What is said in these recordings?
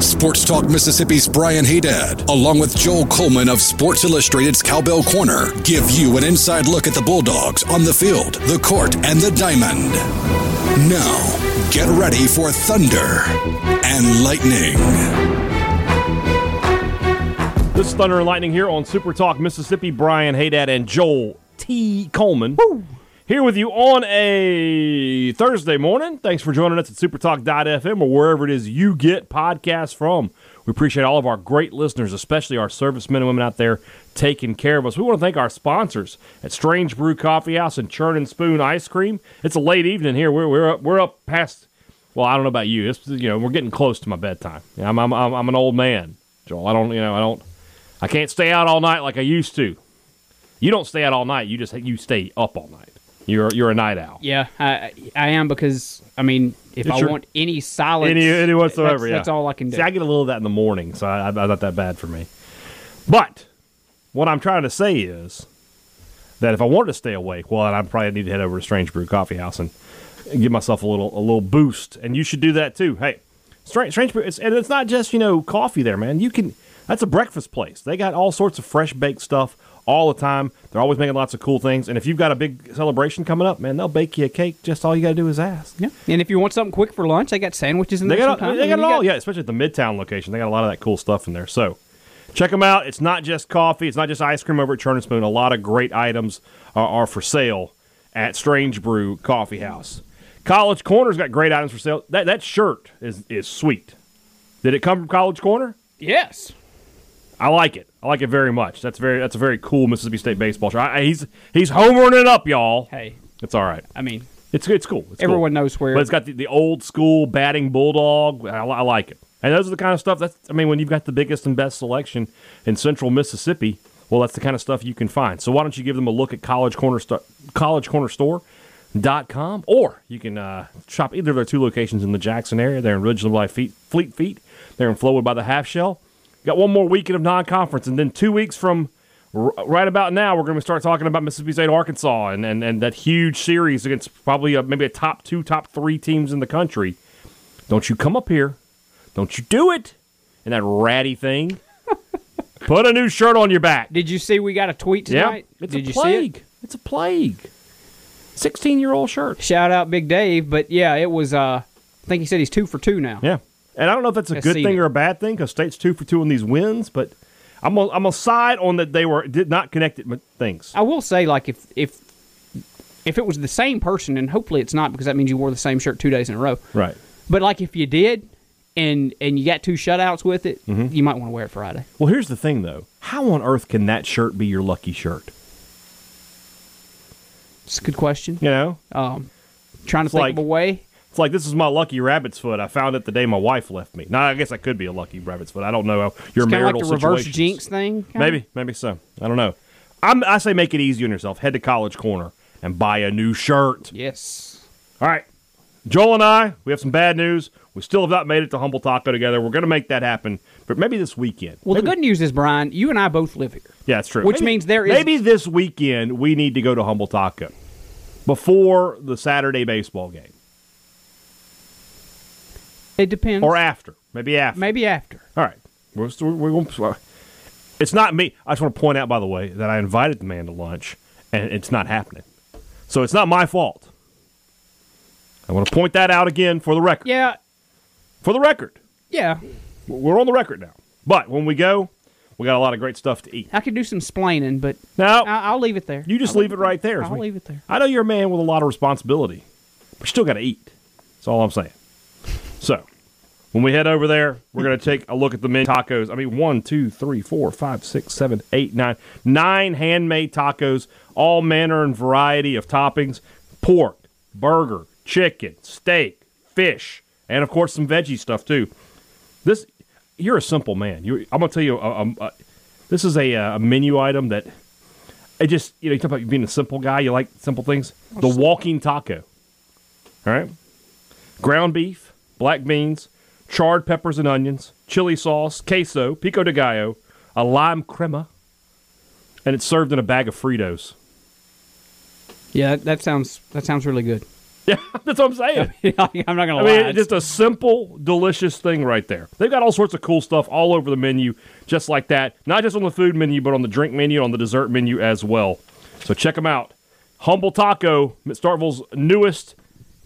Sports Talk Mississippi's Brian Haydad, along with Joel Coleman of Sports Illustrated's Cowbell Corner, give you an inside look at the Bulldogs on the field, the court, and the diamond. Now, get ready for Thunder and Lightning. This is Thunder and Lightning here on Super Talk Mississippi. Brian Haydad and Joel T. Coleman. Here with you on a Thursday morning. Thanks for joining us at supertalk.fm or wherever it is you get podcasts from. We appreciate all of our great listeners, especially our servicemen and women out there taking care of us. We want to thank our sponsors at Strange Brew Coffee House and Churn and Spoon Ice Cream. It's a late evening here. We're, we're, up, we're up past, well, I don't know about you. It's, you know, we're getting close to my bedtime. I'm, I'm, I'm, I'm an old man, Joel. I don't, you know, I don't, I can't stay out all night like I used to. You don't stay out all night. You just, you stay up all night. You're you're a night owl. Yeah, I I am because I mean, if It's I your- want any silence, Any, any whatsoever, that's, yeah. that's all I can do. See, I get a little of that in the morning, so I, I, not that bad for me. But what I'm trying to say is that if I wanted to stay awake, well, I probably need to head over to Strange Brew Coffee House and, and give myself a little a little boost. And you should do that too. Hey, Strange, Strange Brew, it's, and it's not just you know coffee there, man. You can that's a breakfast place. They got all sorts of fresh baked stuff all the time. They're always making lots of cool things. And if you've got a big celebration coming up, man, they'll bake you a cake. Just all you got to do is ask. yeah, and if you want something quick for lunch, they got sandwiches in They there. got, they got it all, got- yeah, especially at the Midtown location. They got a lot of that cool stuff in there. So check them out. It's not just coffee, it's not just ice cream over at Churn and Spoon. A lot of great items are, are for sale at Strange Brew Coffee House. College Corner's got great items for sale. That, that shirt is, is sweet. Did it come from College Corner? Yes. I like it. I like it very much. That's very that's a very cool Mississippi State baseball shirt. I, he's he's homering it up, y'all. Hey, It's all right. I mean, It's it's cool. It's cool. everyone knows where. But it's got the, the old school batting bulldog. I, I like it. And those are the kind of stuff that's, I mean, when you've got the biggest and best selection in central Mississippi, well, that's the kind of stuff you can find. So why don't you give them a look at College Corner, Sto- College Corner Store.com or you can uh, shop either of their two locations in the Jackson area. They're in Ridgeland by Fleet Feet. They're in Flowwood by the Half Shell. Got one more weekend of non-conference, and then two weeks from r- right about now, we're going to start talking about Mississippi State, Arkansas, and, and, and that huge series against probably a, maybe a top two, top three teams in the country. Don't you come up here. Don't you do it. And that ratty thing. Put a new shirt on your back. Did you see we got a tweet tonight? It's Did a you plague. see it? It's a plague. 16 year old shirt. Shout out Big Dave, but yeah, it was. uh I think he said he's two for two now. Yeah. And I don't know if that's a good thing it. or a bad thing because State's two for two on these wins, but I'm gonna, I'm gonna side on that they were did not connect it things. I will say, like, if if if it was the same person, and hopefully it's not because that means you wore the same shirt two days in a row. Right. But like, if you did, and and you got two shutouts with it, Mm-hmm. you might want to wear it Friday. Well, here's the thing though. How on earth can that shirt be your lucky shirt? It's a good question. You know? Um, trying to It's think like- of a way. It's like this is my lucky rabbit's foot. I found it the day my wife left me. Now I guess I could be a lucky rabbit's foot. I don't know your It's kind of marital like the reverse situations. jinx thing. kinda. Maybe, maybe so. I don't know. I'm, I say make it easy on yourself. Head to College Corner and buy a new shirt. Yes. All right. Joel and I, we have some bad news. We still have not made it to Humble Taco together. We're going to make that happen, but maybe this weekend. Well, maybe, the good news is, Brian, you and I both live here. yeah, it's true. which Maybe- means there is- maybe this weekend we need to go to Humble Taco before the Saturday baseball game It depends. or after. Maybe after. maybe after. All right. We're, we're going. It's not me. I just want to point out, by the way, that I invited the man to lunch, and it's not happening. So it's not my fault. I want to point that out again for the record. Yeah. For the record, Yeah. we're on the record now. But when we go, we got a lot of great stuff to eat. I could do some splaining, but Now, I- I'll leave it there. you just I'll leave it right there. I'll leave it there. I know you're a man with a lot of responsibility, but you still got to eat. That's all I'm saying. So, when we head over there, we're going to take a look at the menu tacos. I mean, one, two, three, four, five, six, seven, eight, nine, nine handmade tacos, all manner and variety of toppings pork, burger, chicken, steak, fish, and of course, some veggie stuff too. This, you're a simple man. You, I'm going to tell you, a, a, a- this is a, uh, a menu item that it just you know you talk about being a simple guy. You like simple things. The walking taco. All right, ground beef, black beans, charred peppers and onions, chili sauce, queso, pico de gallo, a lime crema, and it's served in a bag of Fritos. Yeah, that, that sounds that sounds really good. Yeah, that's what I'm saying. I'm not gonna I lie. mean, just a simple, delicious thing right there. They've got all sorts of cool stuff all over the menu, just like that. Not just on the food menu, but on the drink menu, on the dessert menu as well. So check them out. Humble Taco, Starkville's newest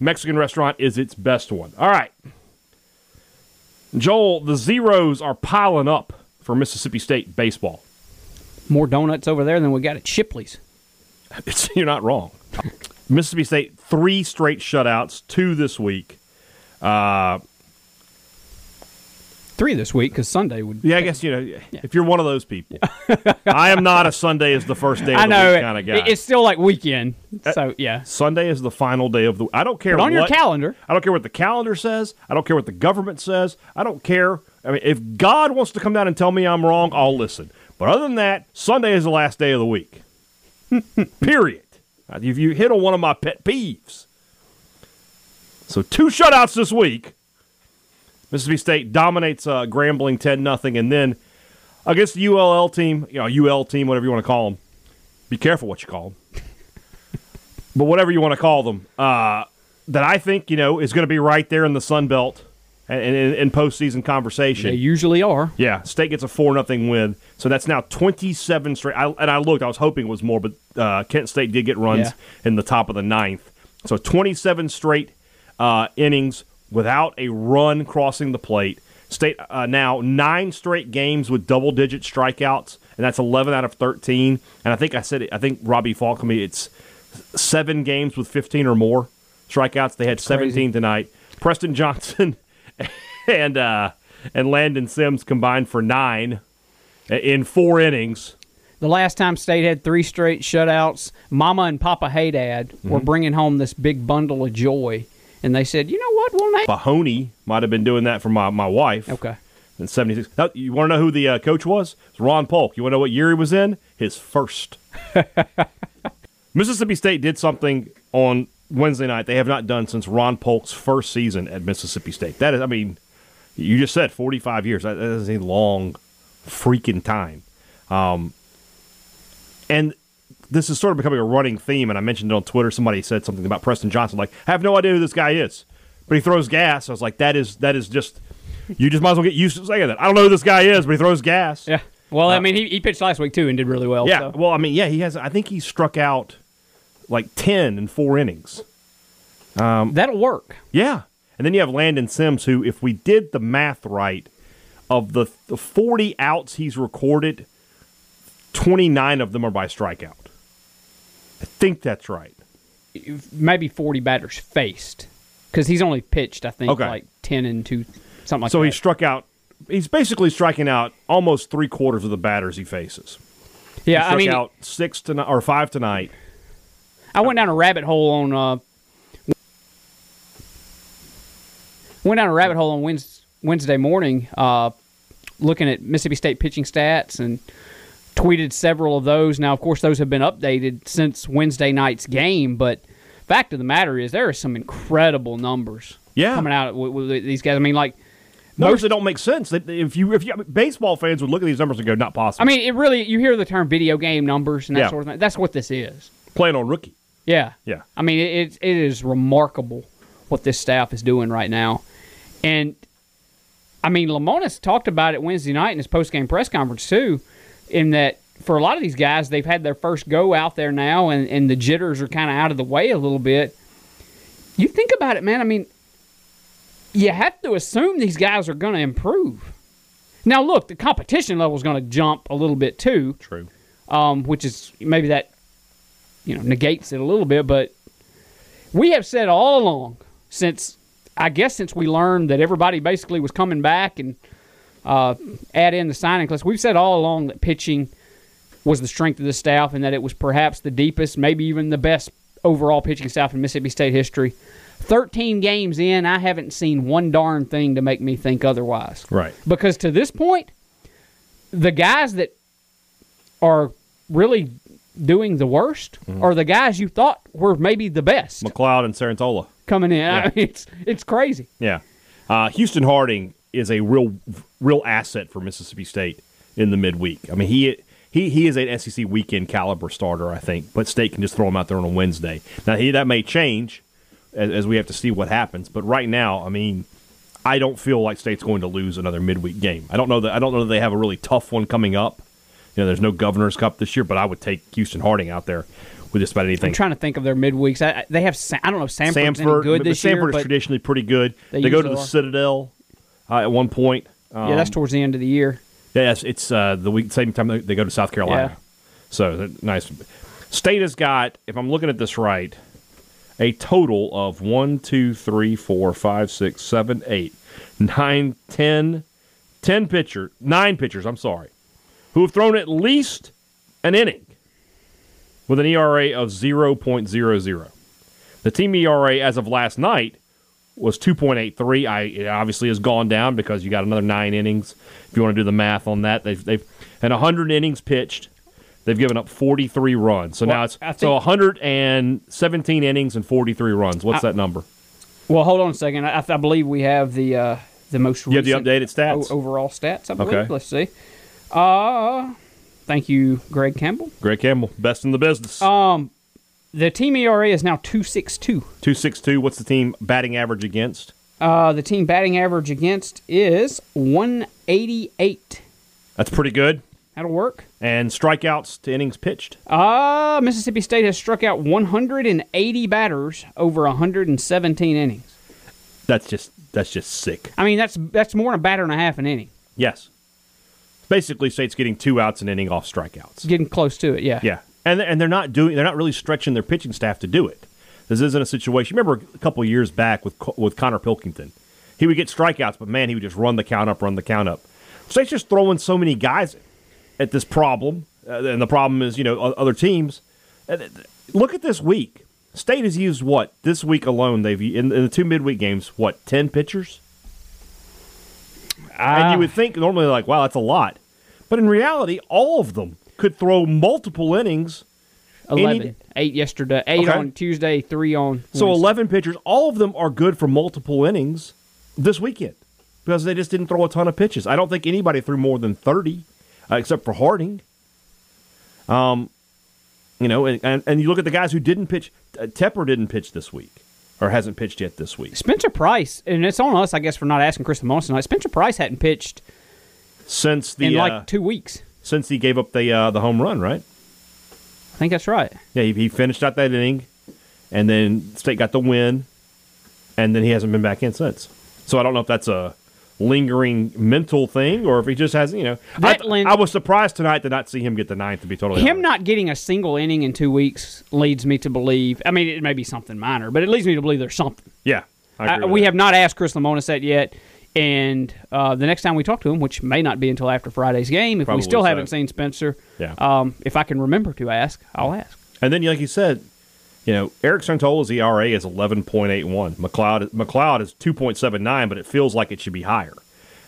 Mexican restaurant, is its best one. All right. Joel, the zeros are piling up for Mississippi State baseball. more donuts over there than we got at Shipley's. It's, you're not wrong. Mississippi State, three straight shutouts, two this week. Uh, Three this week because Sunday would. Yeah, I guess you know if you're one of those people. I am not a Sunday is the first day of I the know week kind of guy. it's still like weekend, uh, so yeah. Sunday is the final day of the. I don't care But on your calendar, I don't care what the calendar says. I don't care what the government says. I don't care. I mean, if God wants to come down and tell me I'm wrong, I'll listen. But other than that, Sunday is the last day of the week. Period. If you hit on one of my pet peeves. So two shutouts this week. Mississippi State dominates uh, Grambling ten nothing, and then against the ULL team, you know UL team, whatever you want to call them. Be careful what you call them. but whatever you want to call them, uh, that I think you know is going to be right there in the Sun Belt and in, postseason conversation. they usually are. Yeah, State gets a four nothing win, so that's now twenty seven straight. I, and I looked, I was hoping it was more, but uh, Kent State did get runs Yeah. in the top of the ninth. So twenty seven straight uh, innings without a run crossing the plate. State uh, now nine straight games with double digit strikeouts, and that's eleven out of thirteen. And I think I said it, I think Robbie Falk it's seven games with fifteen or more strikeouts. They had seventeen tonight. Preston Johnson and uh, and Landon Sims combined for nine in four innings. The last time State had three straight shutouts, Mama and Papa Haydad were Mm-hmm. bringing home this big bundle of joy, and they said, "You know what? We'll name." Mahoney might have been doing that for my, my wife Okay. in '76. You want to know who the uh, coach was? It's Ron Polk. You want to know what year he was in? His first. Mississippi State did something on Wednesday night they have not done since Ron Polk's first season at Mississippi State. That is, I mean, you just said 45 years. That, is a long freaking time. Um, and this is sort of becoming a running theme, and I mentioned it on Twitter. Somebody said something about Preston Johnson. Like, I have no idea who this guy is, but he throws gas. I was like, that is that is just you just might as well get used to saying that. I don't know who this guy is, but he throws gas. Yeah. Well, I mean, he, he pitched last week too and did really well. Uh, Yeah. so. Well, I mean, yeah, he has. I think he struck out like ten in four innings. that'll work. Yeah, and then you have Landon Sims, who, if we did the math right, of the, the forty outs he's recorded, twenty nine of them are by strikeout. I think that's right. Maybe 40 batters faced because he's only pitched, I think, Okay. like 10 and two, something like So that. So he struck out. He's basically striking out almost three quarters of the batters he faces. He yeah, struck I mean, out six tonight or five tonight. I went down a rabbit hole on uh, went down a rabbit hole on Wednesday, Wednesday morning, uh, looking at Mississippi State pitching stats and tweeted several of those. Now, of course, those have been updated since Wednesday night's game, but fact of the matter is there are some incredible numbers Yeah. coming out with, with these guys. I mean, like Numbers that don't make sense. If you if you baseball fans would look at these numbers and go, not possible. I mean, it really you hear the term video game numbers and that Yeah. sort of thing. That's what this is. playing on rookie. Yeah. Yeah. I mean, it, it, is remarkable what this staff is doing right now. And, I mean, Lemonis talked about it Wednesday night in his post-game press conference, too, in that for a lot of these guys, they've had their first go out there now, and, and the jitters are kind of out of the way a little bit. You think about it, man. I mean, you have to assume these guys are going to improve. Now, look, the competition level is going to jump a little bit, too True. um, which is maybe that you know negates it a little bit. But we have said all along since I guess since we learned that everybody basically was coming back and uh, add in the signing class, we've said all along that pitching was the strength of the staff and that it was perhaps the deepest, maybe even the best overall pitching staff in Mississippi State history. 13 games in, I haven't seen one darn thing to make me think otherwise. Right. Because to this point, the guys that are really doing the worst Mm-hmm. or the guys you thought were maybe the best McLeod and Cerantola. coming in. I mean, it's it's crazy. Yeah. Uh, Houston Harding is a real real asset for Mississippi State in the midweek. I mean, he he he is an SEC weekend caliber starter, I think, but State can just throw him out there on a Wednesday. Now, he, that may change as, as we have to see what happens, but right now, I mean, I don't feel like State's going to lose another midweek game. I don't know that I don't know that they have a really tough one coming up. You know, there's no Governor's Cup this year, but I would take Houston Harding out there with just about anything. I'm trying to think of their midweeks. I, they have I don't know if Samford's any Samford, good this Samford year, is but traditionally pretty good. They They, go to the are. Citadel at one point. Um, yeah, that's towards the end of the year. yeah, yes, it's uh, the week same time they, go to South Carolina. Yeah. So nice. State has got, if I'm looking at this right, a total of one, two, three, four, five, six, seven, eight, nine, ten, ten pitcher, nine pitchers. I'm sorry, who have thrown at least an inning with an ERA of 0.00. The team ERA as of last night was 2.83. I it obviously has gone down because you got another nine innings. If you want to do the math on that, they've they've and 100 innings pitched. They've given up 43 runs. So now it's I so think- 117 innings and 43 runs. What's I- that number? Well, hold on a second. I, I believe we have the uh, the most You have the updated stats. o- overall stats. I believe. Okay. Let's see. Uh, thank you, Greg Campbell. Greg Campbell, best in the business. Um, the team ERA is now two six two. 262. What's the team batting average against? Uh, the team batting average against is one eighty eight. That's pretty good. That'll work. And strikeouts to innings pitched. Uh, Mississippi State has struck out 180 batters over 117 innings. That's just that's just sick. I mean, that's that's more than a batter and a half an inning. Yes. Basically, State's getting two outs an inning off strikeouts. Getting close to it, yeah. Yeah, and and they're not doing they're not really stretching their pitching staff to do it. This isn't a situation. Remember a couple years back with with Connor Pilkington, he would get strikeouts, but man, he would just run the count up, run the count up. State's just throwing so many guys at this problem, uh, and the problem is you know other teams. Uh, Look at this week. State has used what this week alone? They've in, in the two midweek games what ten pitchers, and Ah. you would think normally like wow that's a lot, but in reality all of them could throw multiple innings 11. Any- Eight yesterday, eight Okay. on Tuesday, three on. So 11 pitchers, all of them are good for multiple innings this weekend because they just didn't throw a ton of pitches. I don't think anybody threw more than 30 uh, except for Harding. Um, you know, and, and, and you look at the guys who didn't pitch. Uh, Tepper didn't pitch this week or hasn't pitched yet this week. Spencer Price, and it's on us, I guess, for not asking Chris Lemonis tonight. Spencer Price hadn't pitched Since the in like uh, two weeks. Since he gave up the uh, the home run, right? I think that's right. Yeah, he, he finished out that inning, and then State got the win, and then he hasn't been back in since. So I don't know if that's a lingering mental thing or if he just hasn't. You know, I, I was surprised tonight to not see him get the ninth. To be totally Him honest. not getting a single inning in two weeks leads me to believe. I mean, it may be something minor, but it leads me to believe there's something. yeah, I with we that. have not asked Chris Lemonis that yet. And uh, the next time we talk to him, which may not be until after Friday's game, if Probably we still so. haven't seen Spencer, Yeah. um, if I can remember to ask, I'll ask. And then, like you said, you know, Eric Santola's ERA is eleven point eight one. McLeod McLeod is two point seven nine, but it feels like it should be higher.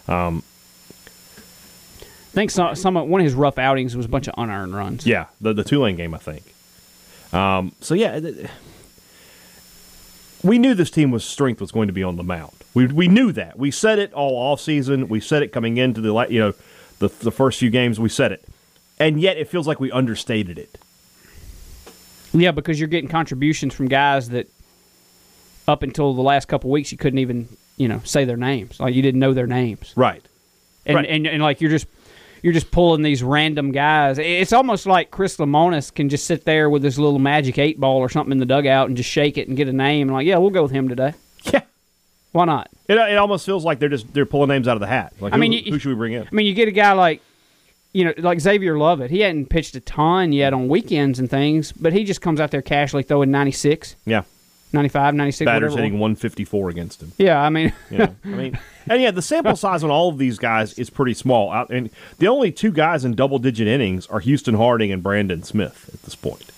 I think some, some one of his rough outings was a bunch of unearned runs. Yeah, the the Tulane game, I think. Um, so yeah, we knew this team was strength was going to be on the mound. We we knew that. We said it all off season. We said it coming into the you know the the first few games. We said it, and yet it feels like we understated it. Yeah, because you're getting contributions from guys that up until the last couple weeks you couldn't even you know say their names. Like you didn't know their names, Right. and Right. and, and like you're just you're just pulling these random guys. It's almost like Chris Lemonis can just sit there with his little magic eight ball or something in the dugout and just shake it and get a name and like, yeah, we'll go with him today. Yeah. Why not? It, it almost feels like they're just they're pulling names out of the hat. Like I mean, who, you- who should we bring in? I mean, you get a guy like, you know, like Xavier Lovett. He hadn't pitched a ton yet on weekends and things, but he just comes out there casually throwing 96, Yeah. 95, 96, Batters hitting 154 against him. Yeah, I mean, know, I mean, and yeah, the sample size on all of these guys is pretty small. Out and the only two guys in double-digit innings are Houston Harding and Brandon Smith at this point.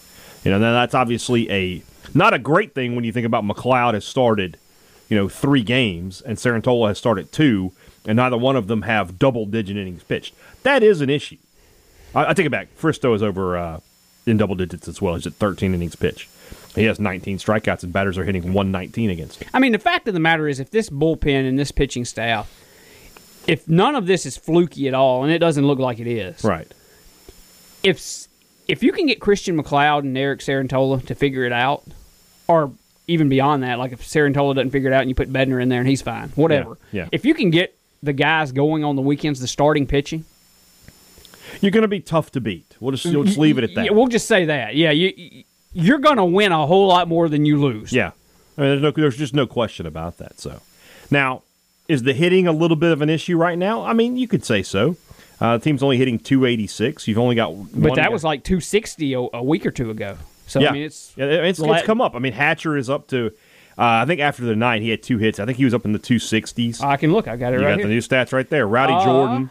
You know, now that's obviously a not a great thing when you think about McLeod has started, you know, three games and Cerantola has started two, and neither one of them have double-digit innings pitched. That is an issue. I, I take it back. Fristoe is over uh, in double digits as well. He's at 13 innings pitched. He has 19 strikeouts, and batters are hitting 119 against him. I mean, the fact of the matter is, if this bullpen and this pitching staff, if none of this is fluky at all, and it doesn't look like it is, Right. if if you can get Christian McLeod and Eric Cerantola to figure it out, or even beyond that, like if Cerantola doesn't figure it out and you put Bednar in there and he's fine, whatever. yeah. If you can get the guys going on the weekends, the starting pitching, You're going to be tough to beat. We'll just, we'll just leave it at that. Yeah, we'll just say that. Yeah, you you're going to win a whole lot more than you lose. Yeah, I mean, there's no, there's just no question about that. So, now, is the hitting a little bit of an issue right now? I mean, you could say so. Uh, the team's only hitting 286. You've only got, but that guy- was like 260 a, a week or two ago. So yeah, I mean, it's yeah, it's, it's come up. I mean, Hatcher is up to. Uh, I think after the night he had two hits. I think he was up in the 260s. I can look. I got it you right got here. the new stats right there. Rowdy Uh, Jordan.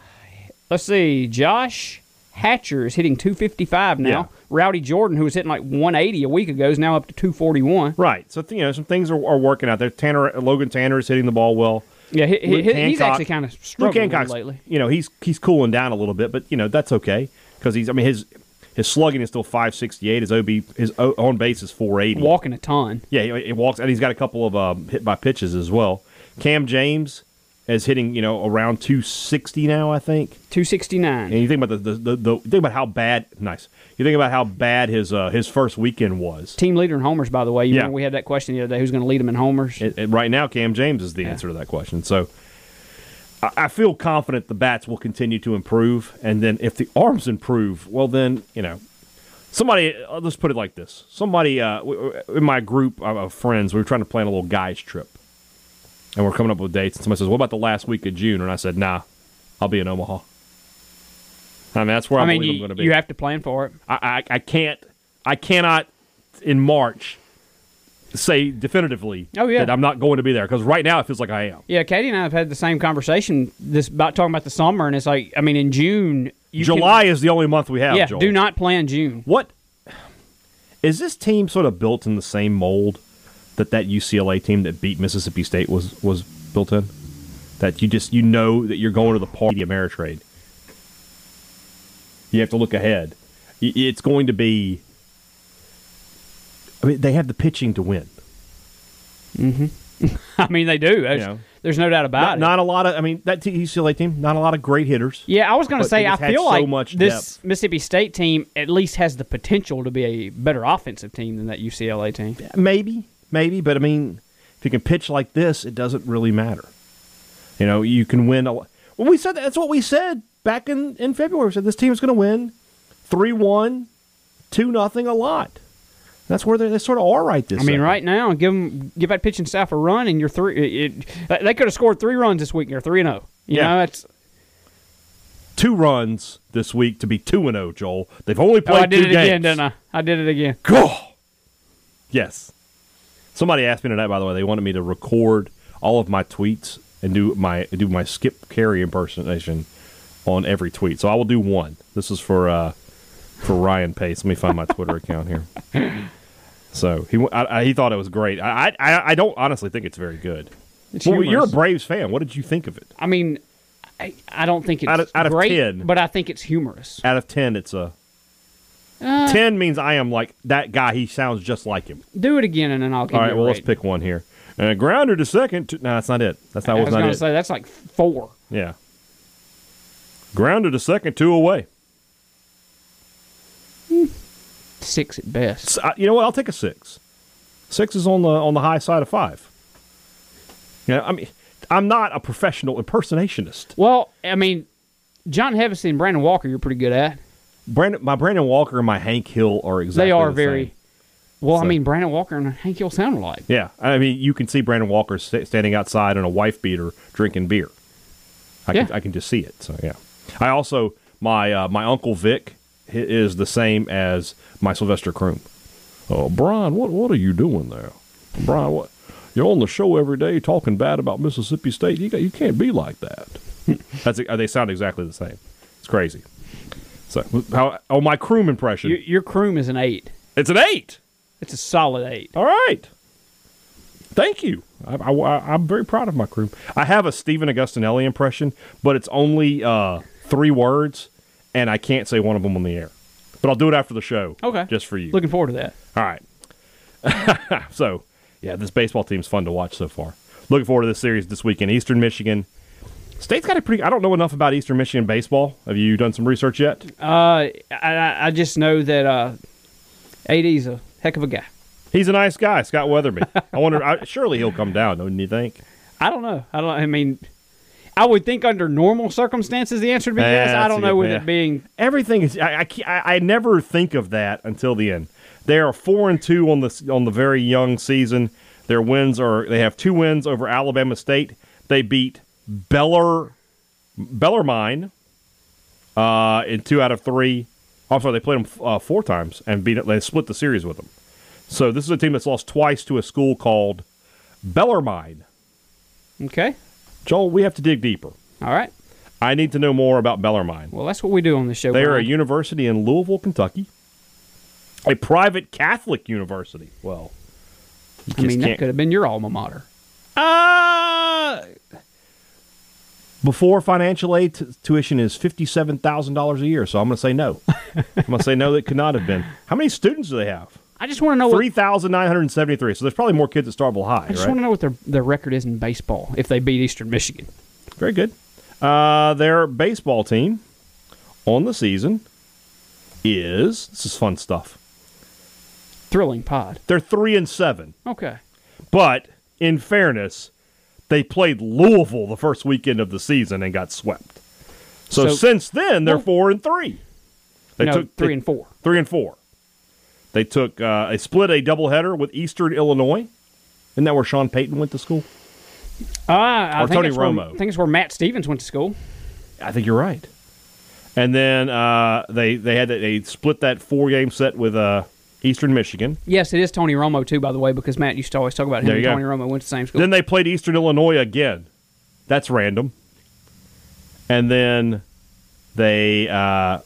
Let's see. Josh Hatcher is hitting 255 now. Yeah. Rowdy Jordan, who was hitting like 180 a week ago, is now up to 241. Right. So you know some things are, are working out there. Tanner Logan Tanner is hitting the ball well. Yeah, he, he- he's actually kind of struggling a little Hancock's, lately. you know, he's he's cooling down a little bit, but you know that's okay because he's. I mean his his slugging is still 568. His OB his on base is 480. Walking a ton. Yeah, he, he walks and he's got a couple of um, hit by pitches as well. Cam James is hitting you know around 260 now, I think. 269. And you think about the the, the, the think about how bad. Nice. You think about how bad his uh, his first weekend was. Team leader in homers, by the way. You Yeah. we had that question the other day who's going to lead him in homers? And, and right now, Cam James is the answer to that question. So I, feel confident the bats will continue to improve, and then if the arms improve, well, then you know. Somebody, uh, let's put it like this. Somebody uh, in my group of friends, we were trying to plan a little guys trip, and we're coming up with dates. And somebody says, "What about the last week of June?" And I said, "Nah, I'll be in Omaha." I mean, that's where I, I mean, believe I'm going to be. you have to plan for it. I, I, I can't, I cannot in March say definitively Oh, yeah. that I'm not going to be there because right now it feels like I am. Yeah, Katie and I have had the same conversation this about talking about the summer, and it's like, I mean, in June, you can- July is the only month we have. yeah, Joel. do not plan June. What is this team sort of built in the same mold that that UCLA team that beat Mississippi State was was built in? That you just you know that you're going to the party Ameritrade. You have to look ahead. It's going to be. I mean, they have the pitching to win. Mm-hmm. I mean, they do. There's, You know. there's no doubt about Not, it. not a lot of. I mean, that t- UCLA team, not a lot of great hitters. yeah, I was going to say, I feel so like much this depth. Mississippi State team at least has the potential to be a better offensive team than that UCLA team. Maybe, maybe, but I mean, if you can pitch like this, it doesn't really matter. You know, you can win. A, well, we said that, that's what we said back in in February. We said this team is going to win three one, two nothing a lot. That's where they, they sort of are right this. I mean, second. right now, give them give that pitching staff a run, and you're three. It, it, they could have scored three runs this week. and They're three and zero. You Yeah. know, it's Two runs this week to be two and zero. Joel, they've only oh, played I did two it games. again, didn't I? I did it again. Go. Yes. Somebody asked me tonight. By the way, they wanted me to record all of my tweets and do my do my Skip Caray impersonation on every tweet. So I will do one. This is for uh, for Ryan Pace. Let me find my Twitter account here. So he I, I, he thought it was great. I, I I don't honestly think it's very good. It's Well, you're a. Braves fan. What did you think of it? I mean, I, I don't think it's Out of- out of great, 10. but I think it's humorous. Out of ten, it's a Uh, ten means I am like that guy. He sounds just like him. Do it again, and then I'll give All right. Well, let's pick one here. Uh, grounder to second. To, no, that's not it. That's not I was was going to say that's like four. Yeah. Grounded to second, two away. Six at best. S- I- you know what? I'll take a six. Six is on the on the high side of five. Yeah, I mean, I'm not a professional impersonationist. Well, I mean, John Hevesy and Brandon Walker, you're pretty good at. Brandon, my Brandon Walker and my Hank Hill are exactly. they are the very. same. Well, I mean, Brandon Walker and Hank Hill sound alike. Yeah, I mean, you can see Brandon Walker sta standing outside in a wife beater drinking beer. I can I can just see it. So yeah, I also my uh, my uncle Vic is the same as my Sylvester Croom. Oh, Brian, what what are you doing there, Brian? What you're on the show every day talking bad about Mississippi State? You got, you can't be like that. That's they sound exactly the same. It's crazy. So how oh my Croom impression? Your, your Croom is an eight. it's an eight. It's a solid eight. All right. Thank you. I, I, am very proud of my crew. I have a Stephen Augustinelli impression, but it's only uh, three words, and I can't say one of them on the air. but I'll do it after the show. Okay. just for you. Looking forward to that. All right. so, yeah, this baseball team's fun to watch so far. Looking forward to this series this weekend. Eastern Michigan. State's got a pretty. I don't know enough about Eastern Michigan baseball. Have you done some research yet? Uh, I, I I just know that uh, AD's a heck of a guy. He's a nice guy, Scott Wetherbee. I wonder. I, surely he'll come down, don't you think? I don't know. I don't. I mean, I would think under normal circumstances the answer would be Yeah, yes. I don't know good- with yeah. it being. Everything is. I, I, I I never think of that until the end. They are four and two on the on the very young season. Their wins are. They have two wins over Alabama State. They beat Beller Bellarmine uh, in two out of three. I'm sorry, they played them uh, four times and beat it. They split the series with them. So this is a team that's lost twice to a school called Bellarmine. Okay. Joel, we have to dig deeper. All right. I need to know more about Bellarmine. Well, that's what we do on the show. They are a university in Louisville, Kentucky. A private Catholic university. Well, you I mean, that could have been your alma mater. Uh, before financial aid t- tuition is fifty-seven thousand dollars a year, so I'm going to say no. I'm going to say no. That could not have been. How many students do they have? I just want to know. Three thousand nine hundred seventy-three. So there's probably more kids at Starkville High, I just right? want to know what their their record is in baseball if they beat Eastern Michigan. Very good. Uh, their baseball team on the season is this is fun stuff. Thrilling pod. They're three and seven. Okay. But in fairness, they played Louisville the first weekend of the season and got swept. So, So- since then, they're Well- four and three. They no, took three they- and four. three and four. They took uh, they split a doubleheader with Eastern Illinois. Isn't that where Sean Payton went to school? Uh, I Or think Tony it's where- Romo. I think it's where Matt Stevens went to school. I think you're right. And then uh, they they had they split that four game set with uh, Eastern Michigan. Yes, it is Tony Romo too, by the way, because Matt used to always talk about him There and go. Tony Romo went to the same school. Then they played Eastern Illinois again. That's random. And then they uh,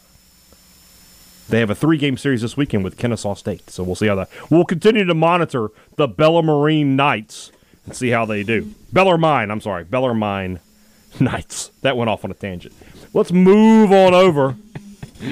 they have a three game series this weekend with Kennesaw State. So we'll see how that. We'll continue to monitor the Bellarmine Knights and see how they do. Bellarmine, I'm sorry, Bellarmine Knights. That went off on a tangent. Let's move on over.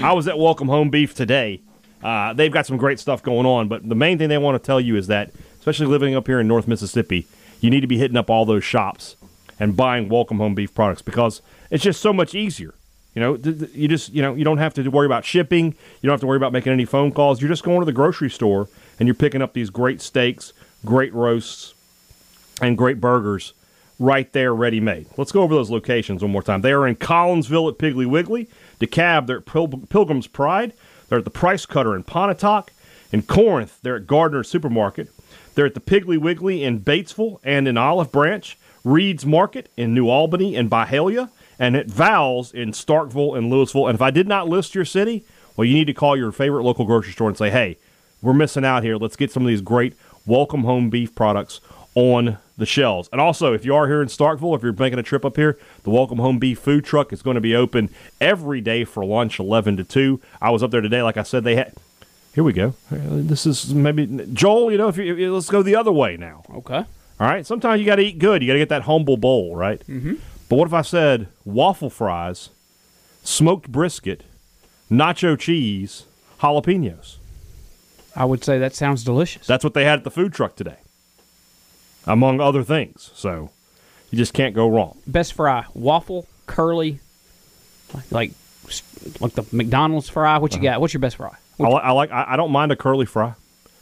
I was at Welcome Home Beef today. Uh, they've got some great stuff going on, but the main thing they want to tell you is that, especially living up here in North Mississippi, you need to be hitting up all those shops and buying Welcome Home Beef products because it's just so much easier. You know, you just you know you don't have to worry about shipping. You don't have to worry about making any phone calls. You're just going to the grocery store and you're picking up these great steaks, great roasts, and great burgers right there ready made. Let's go over those locations one more time. They are in Collinsville at Piggly Wiggly, DeKalb, they're at Pil- Pilgrim's Pride, they're at the Price Cutter in Pontotoc, in Corinth, they're at Gardner Supermarket, they're at the Piggly Wiggly in Batesville and in Olive Branch, Reed's Market in New Albany and Byhalia, and at Val's in Starkville and Louisville. And if I did not list your city, well, you need to call your favorite local grocery store and say, hey, we're missing out here. Let's get some of these great welcome home beef products on the shelves. And also, if you are here in Starkville, if you're making a trip up here, the Welcome Home Beef food truck is going to be open every day for lunch, 11 to 2. I was up there today. Like I said, they had. Here we go. This is maybe Joel. You know, if you, let's go the other way now. okay. All right. Sometimes you got to eat good. You got to get that humble bowl, right? Mm-hmm. But what if I said waffle fries, smoked brisket, nacho cheese, jalapenos? I would say that sounds delicious. That's what they had at the food truck today, among other things. So you just can't go wrong. Best fry, waffle, curly, like like, like the McDonald's fry. What you Uh-huh. got? What's your best fry? I, li- I like. I, I don't mind a curly fry,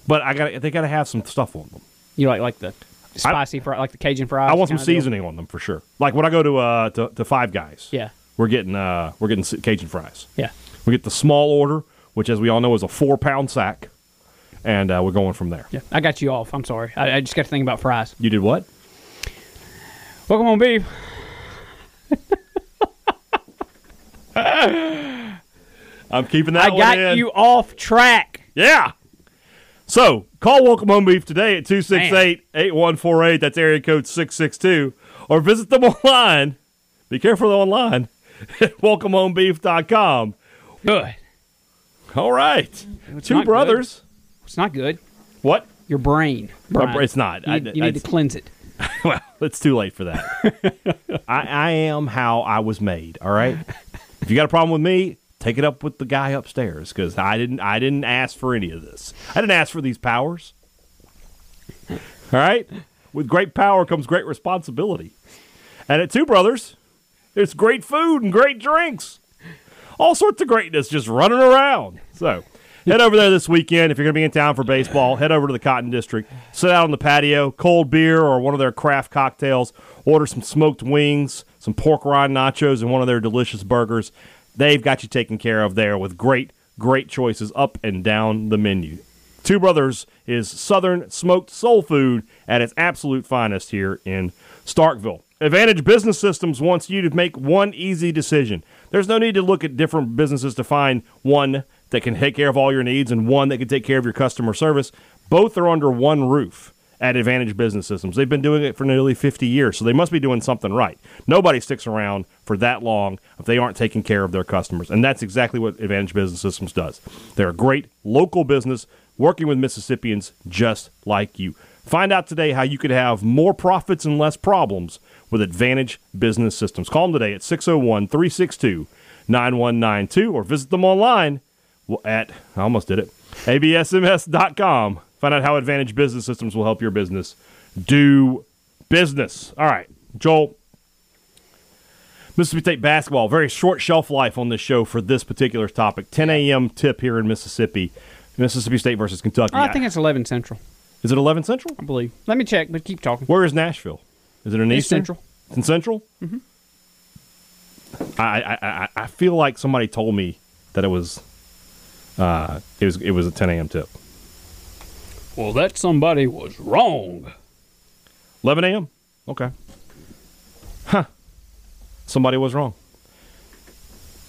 but I got. They got to have some stuff on them. You like like the spicy fry, like the Cajun fries. I want some kinda deal? seasoning on them for sure. Like when I go to uh to, to Five Guys. Yeah, We're getting uh we're getting Cajun fries. yeah. We get the small order, which, as we all know, is a four pound sack, and uh, we're going from there. Yeah, I got you off. I'm sorry. I, I just got to think about fries. You did what? Welcome on beef. I'm keeping that I got in. you off track. Yeah. So call Welcome Home Beef today at 268-8148. That's area code 662. Or visit them online. Be careful online. At welcomehomebeef.com. Good. All right. It's Two brothers. It's not good. What? Your brain. Brian. It's not. You, I- need- you need I- to cleanse it. well, it's too late for that. I, I am how I was made. All right. If you got a problem with me, take it up with the guy upstairs because I didn't I didn't ask for any of this. I didn't ask for these powers. All right, with great power comes great responsibility. And at Two Brothers, there's great food and great drinks, all sorts of greatness just running around. So. Head over there this weekend if you're going to be in town for baseball. Head over to the Cotton District. Sit out on the patio, cold beer or one of their craft cocktails. Order some smoked wings, some pork rind nachos, and one of their delicious burgers. They've got you taken care of there with great, great choices up and down the menu. Two Brothers is Southern smoked soul food at its absolute finest here in Starkville. Advantage Business Systems wants you to make one easy decision. There's no need to look at different businesses to find one that can take care of all your needs and one that can take care of your customer service. Both are under one roof at Advantage Business Systems. They've been doing it for nearly 50 years, so they must be doing something right. Nobody sticks around for that long if they aren't taking care of their customers, and that's exactly what Advantage Business Systems does. They're a great local business working with Mississippians just like you. Find out today how you could have more profits and less problems with Advantage Business Systems. Call them today at 601 362 9192 or visit them online at, I almost did it, absms.com. Find out how Advantage Business Systems will help your business do business. All right, Joel. Mississippi State basketball, very short shelf life on this show for this particular topic. 10 a.m. tip here in Mississippi. Mississippi State versus Kentucky. I think it's 11 Central, Is it 11 Central? I believe. Let me check, but keep talking. Where is Nashville? Is it in Eastern? Central. It's in Central? Mm-hmm. I, I, I, I feel like somebody told me that it was uh, it was it was a 10 a.m. tip. Well, that somebody was wrong. 11 a.m. Okay. Huh. Somebody was wrong.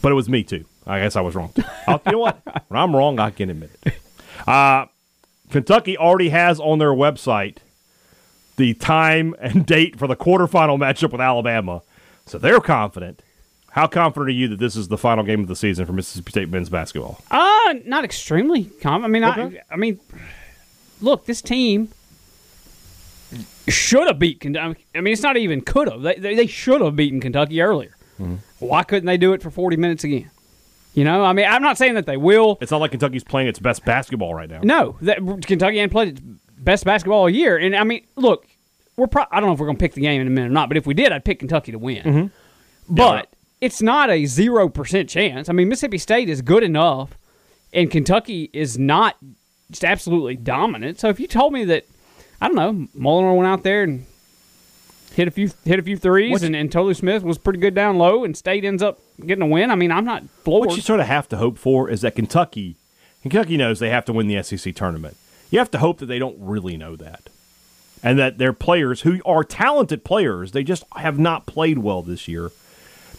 But it was me too. I guess I was wrong. I'll, you know what? When I'm wrong, I can admit it. Uh, Kentucky already has on their website the time and date for the quarterfinal matchup with Alabama, so they're confident. How confident are you that this is the final game of the season for Mississippi State men's basketball? Uh, not extremely calm. I mean, Okay. I, I mean, look, this team should have beat Kentucky. I mean, it's not even could have. They, they, they should have beaten Kentucky earlier. Mm-hmm. Why couldn't they do it for 40 minutes again? You know, I mean, I'm not saying that they will. It's not like Kentucky's playing its best basketball right now. No, that Kentucky hadn't played its best basketball all year. And I mean, look, we're pro- I don't know if we're going to pick the game in a minute or not, but if we did, I'd pick Kentucky to win. Mm-hmm. But it's not a zero percent chance. I mean, Mississippi State is good enough, and Kentucky is not just absolutely dominant. So if you told me that, I don't know, Molinar went out there and hit a few hit a few threes, and, and Tolu Smith was pretty good down low, and State ends up getting a win. I mean, I'm not floored. What you sort of have to hope for is that Kentucky, Kentucky knows they have to win the SEC tournament. You have to hope that they don't really know that, and that their players, who are talented players, they just have not played well this year.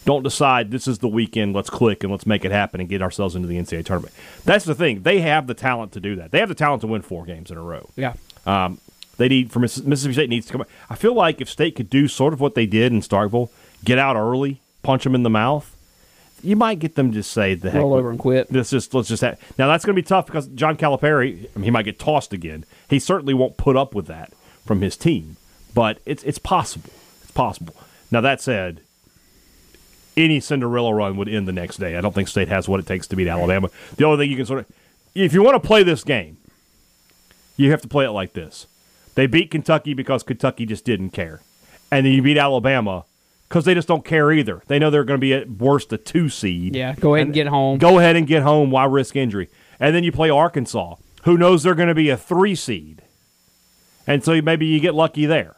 Don't decide this is the weekend. Let's click and let's make it happen and get ourselves into the NCAA tournament. That's the thing. They have the talent to do that. They have the talent to win four games in a row. yeah. Um, they need for Mississippi State needs to come. I feel like if State could do sort of what they did in Starkville, get out early, punch them in the mouth, you might get them to say the heck Roll over and quit. Let's just let's just have, now that's going to be tough because John Calipari, I mean, he might get tossed again. He certainly won't put up with that from his team, but it's it's possible. It's possible. Now that said, any Cinderella run would end the next day. I don't think State has what it takes to beat Alabama. The only thing you can sort of, if you want to play this game, you have to play it like this. They beat Kentucky because Kentucky just didn't care, and then you beat Alabama because they just don't care either. They know they're going to be at worst a two seed. Yeah, go ahead and get home. Go ahead and get home. Why risk injury? And then you play Arkansas, who knows they're going to be a three seed, and so maybe you get lucky there.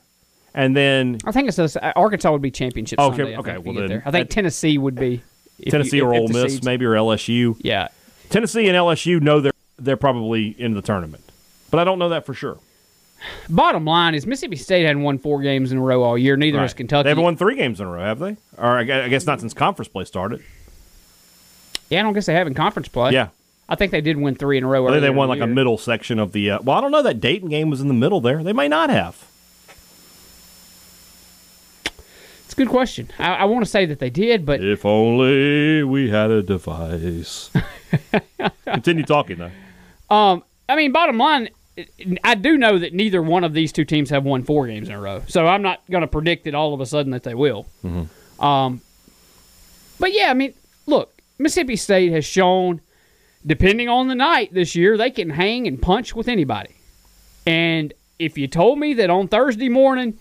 And then I think it's a, Arkansas would be championship. Okay, Sunday, okay, well then-. I think that- Tennessee would be Tennessee you, or if, Ole if Miss, seeds- maybe or LSU. Yeah, Tennessee and LSU know they're they're probably in the tournament, but I don't know that for sure. Bottom line is Mississippi State hadn't won four games in a row all year. Neither has Right. Kentucky. They haven't won three games in a row, have they? Or I guess not since conference play started. Yeah, I don't guess they have in conference play. Yeah, I think they did win three in a row. I think they won the like a middle section of the. Uh, well, I don't know. That Dayton game was in the middle there. They may not have. It's a good question. I, I want to say that they did, but If only we had a device. Continue talking though. um, I mean, bottom line, I do know that neither one of these two teams have won four games in a row. So I'm not going to predict it all of a sudden that they will. Mm-hmm. Um, but yeah, I mean, look, Mississippi State has shown, depending on the night this year, they can hang and punch with anybody. And if you told me that on Thursday morning,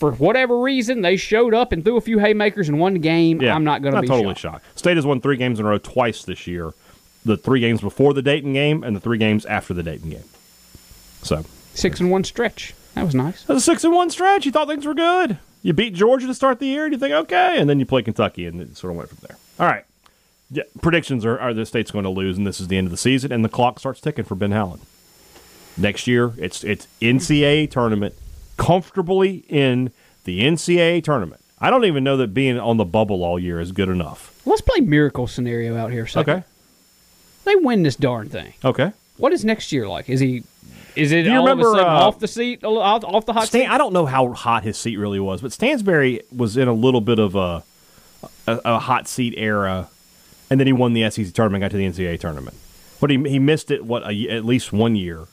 for whatever reason, they showed up and threw a few haymakers and won the game, Yeah, I'm not going to be totally shocked. shocked. State has won three games in a row twice this year. The three games before the Dayton game and the three games after the Dayton game. So Six and one stretch. That was nice. that's a six and one stretch. You thought things were good. You beat Georgia to start the year, and you think okay, and then you play Kentucky, and it sort of went from there. All right. Yeah, predictions are, are the state's going to lose, and this is the end of the season, and the clock starts ticking for Ben Howland. Next year, it's it's NCAA tournament, comfortably in the NCAA tournament. I don't even know that being on the bubble all year is good enough. Let's play miracle scenario out here. second. Okay. They win this darn thing. Okay. What is next year like? Is he? Is it Do you all remember, of a sudden uh, off the seat, off, off the hot Stan, seat? I don't know how hot his seat really was, but Stansbury was in a little bit of a a, a hot seat era, and then he won the SEC tournament, got to the NCAA tournament. But he he missed it what a, at least one year.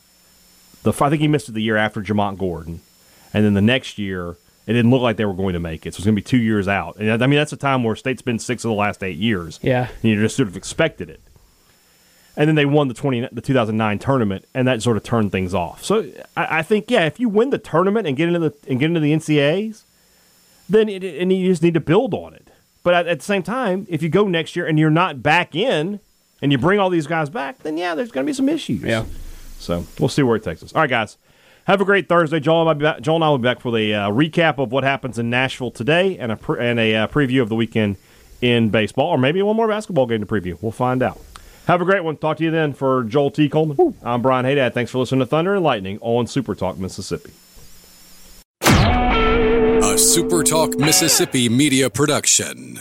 The I think he missed it the year after Jamont Gordon, and then the next year it didn't look like they were going to make it. So it's going to be two years out, and I mean that's a time where state's been six of the last eight years. Yeah. and you just sort of expected it. And then they won the twenty the two thousand nine tournament, and that sort of turned things off. So I, I think yeah, if you win the tournament and get into the and get into the NCAA's, then it, and you just need to build on it. But at, at the same time, if you go next year and you're not back in, and you bring all these guys back, then yeah, there's going to be some issues. Yeah. So we'll see where it takes us. All right, guys. Have a great Thursday. Joel and I, will be back, Joel and I will be back for the uh, recap of what happens in Nashville today and a, pre- and a uh, preview of the weekend in baseball, or maybe one more basketball game to preview. We'll find out. Have a great one. Talk to you then. For Joel T. Coleman, I'm Brian Haydad. Thanks for listening to Thunder and Lightning on Super Talk Mississippi. A Super Talk Mississippi media production.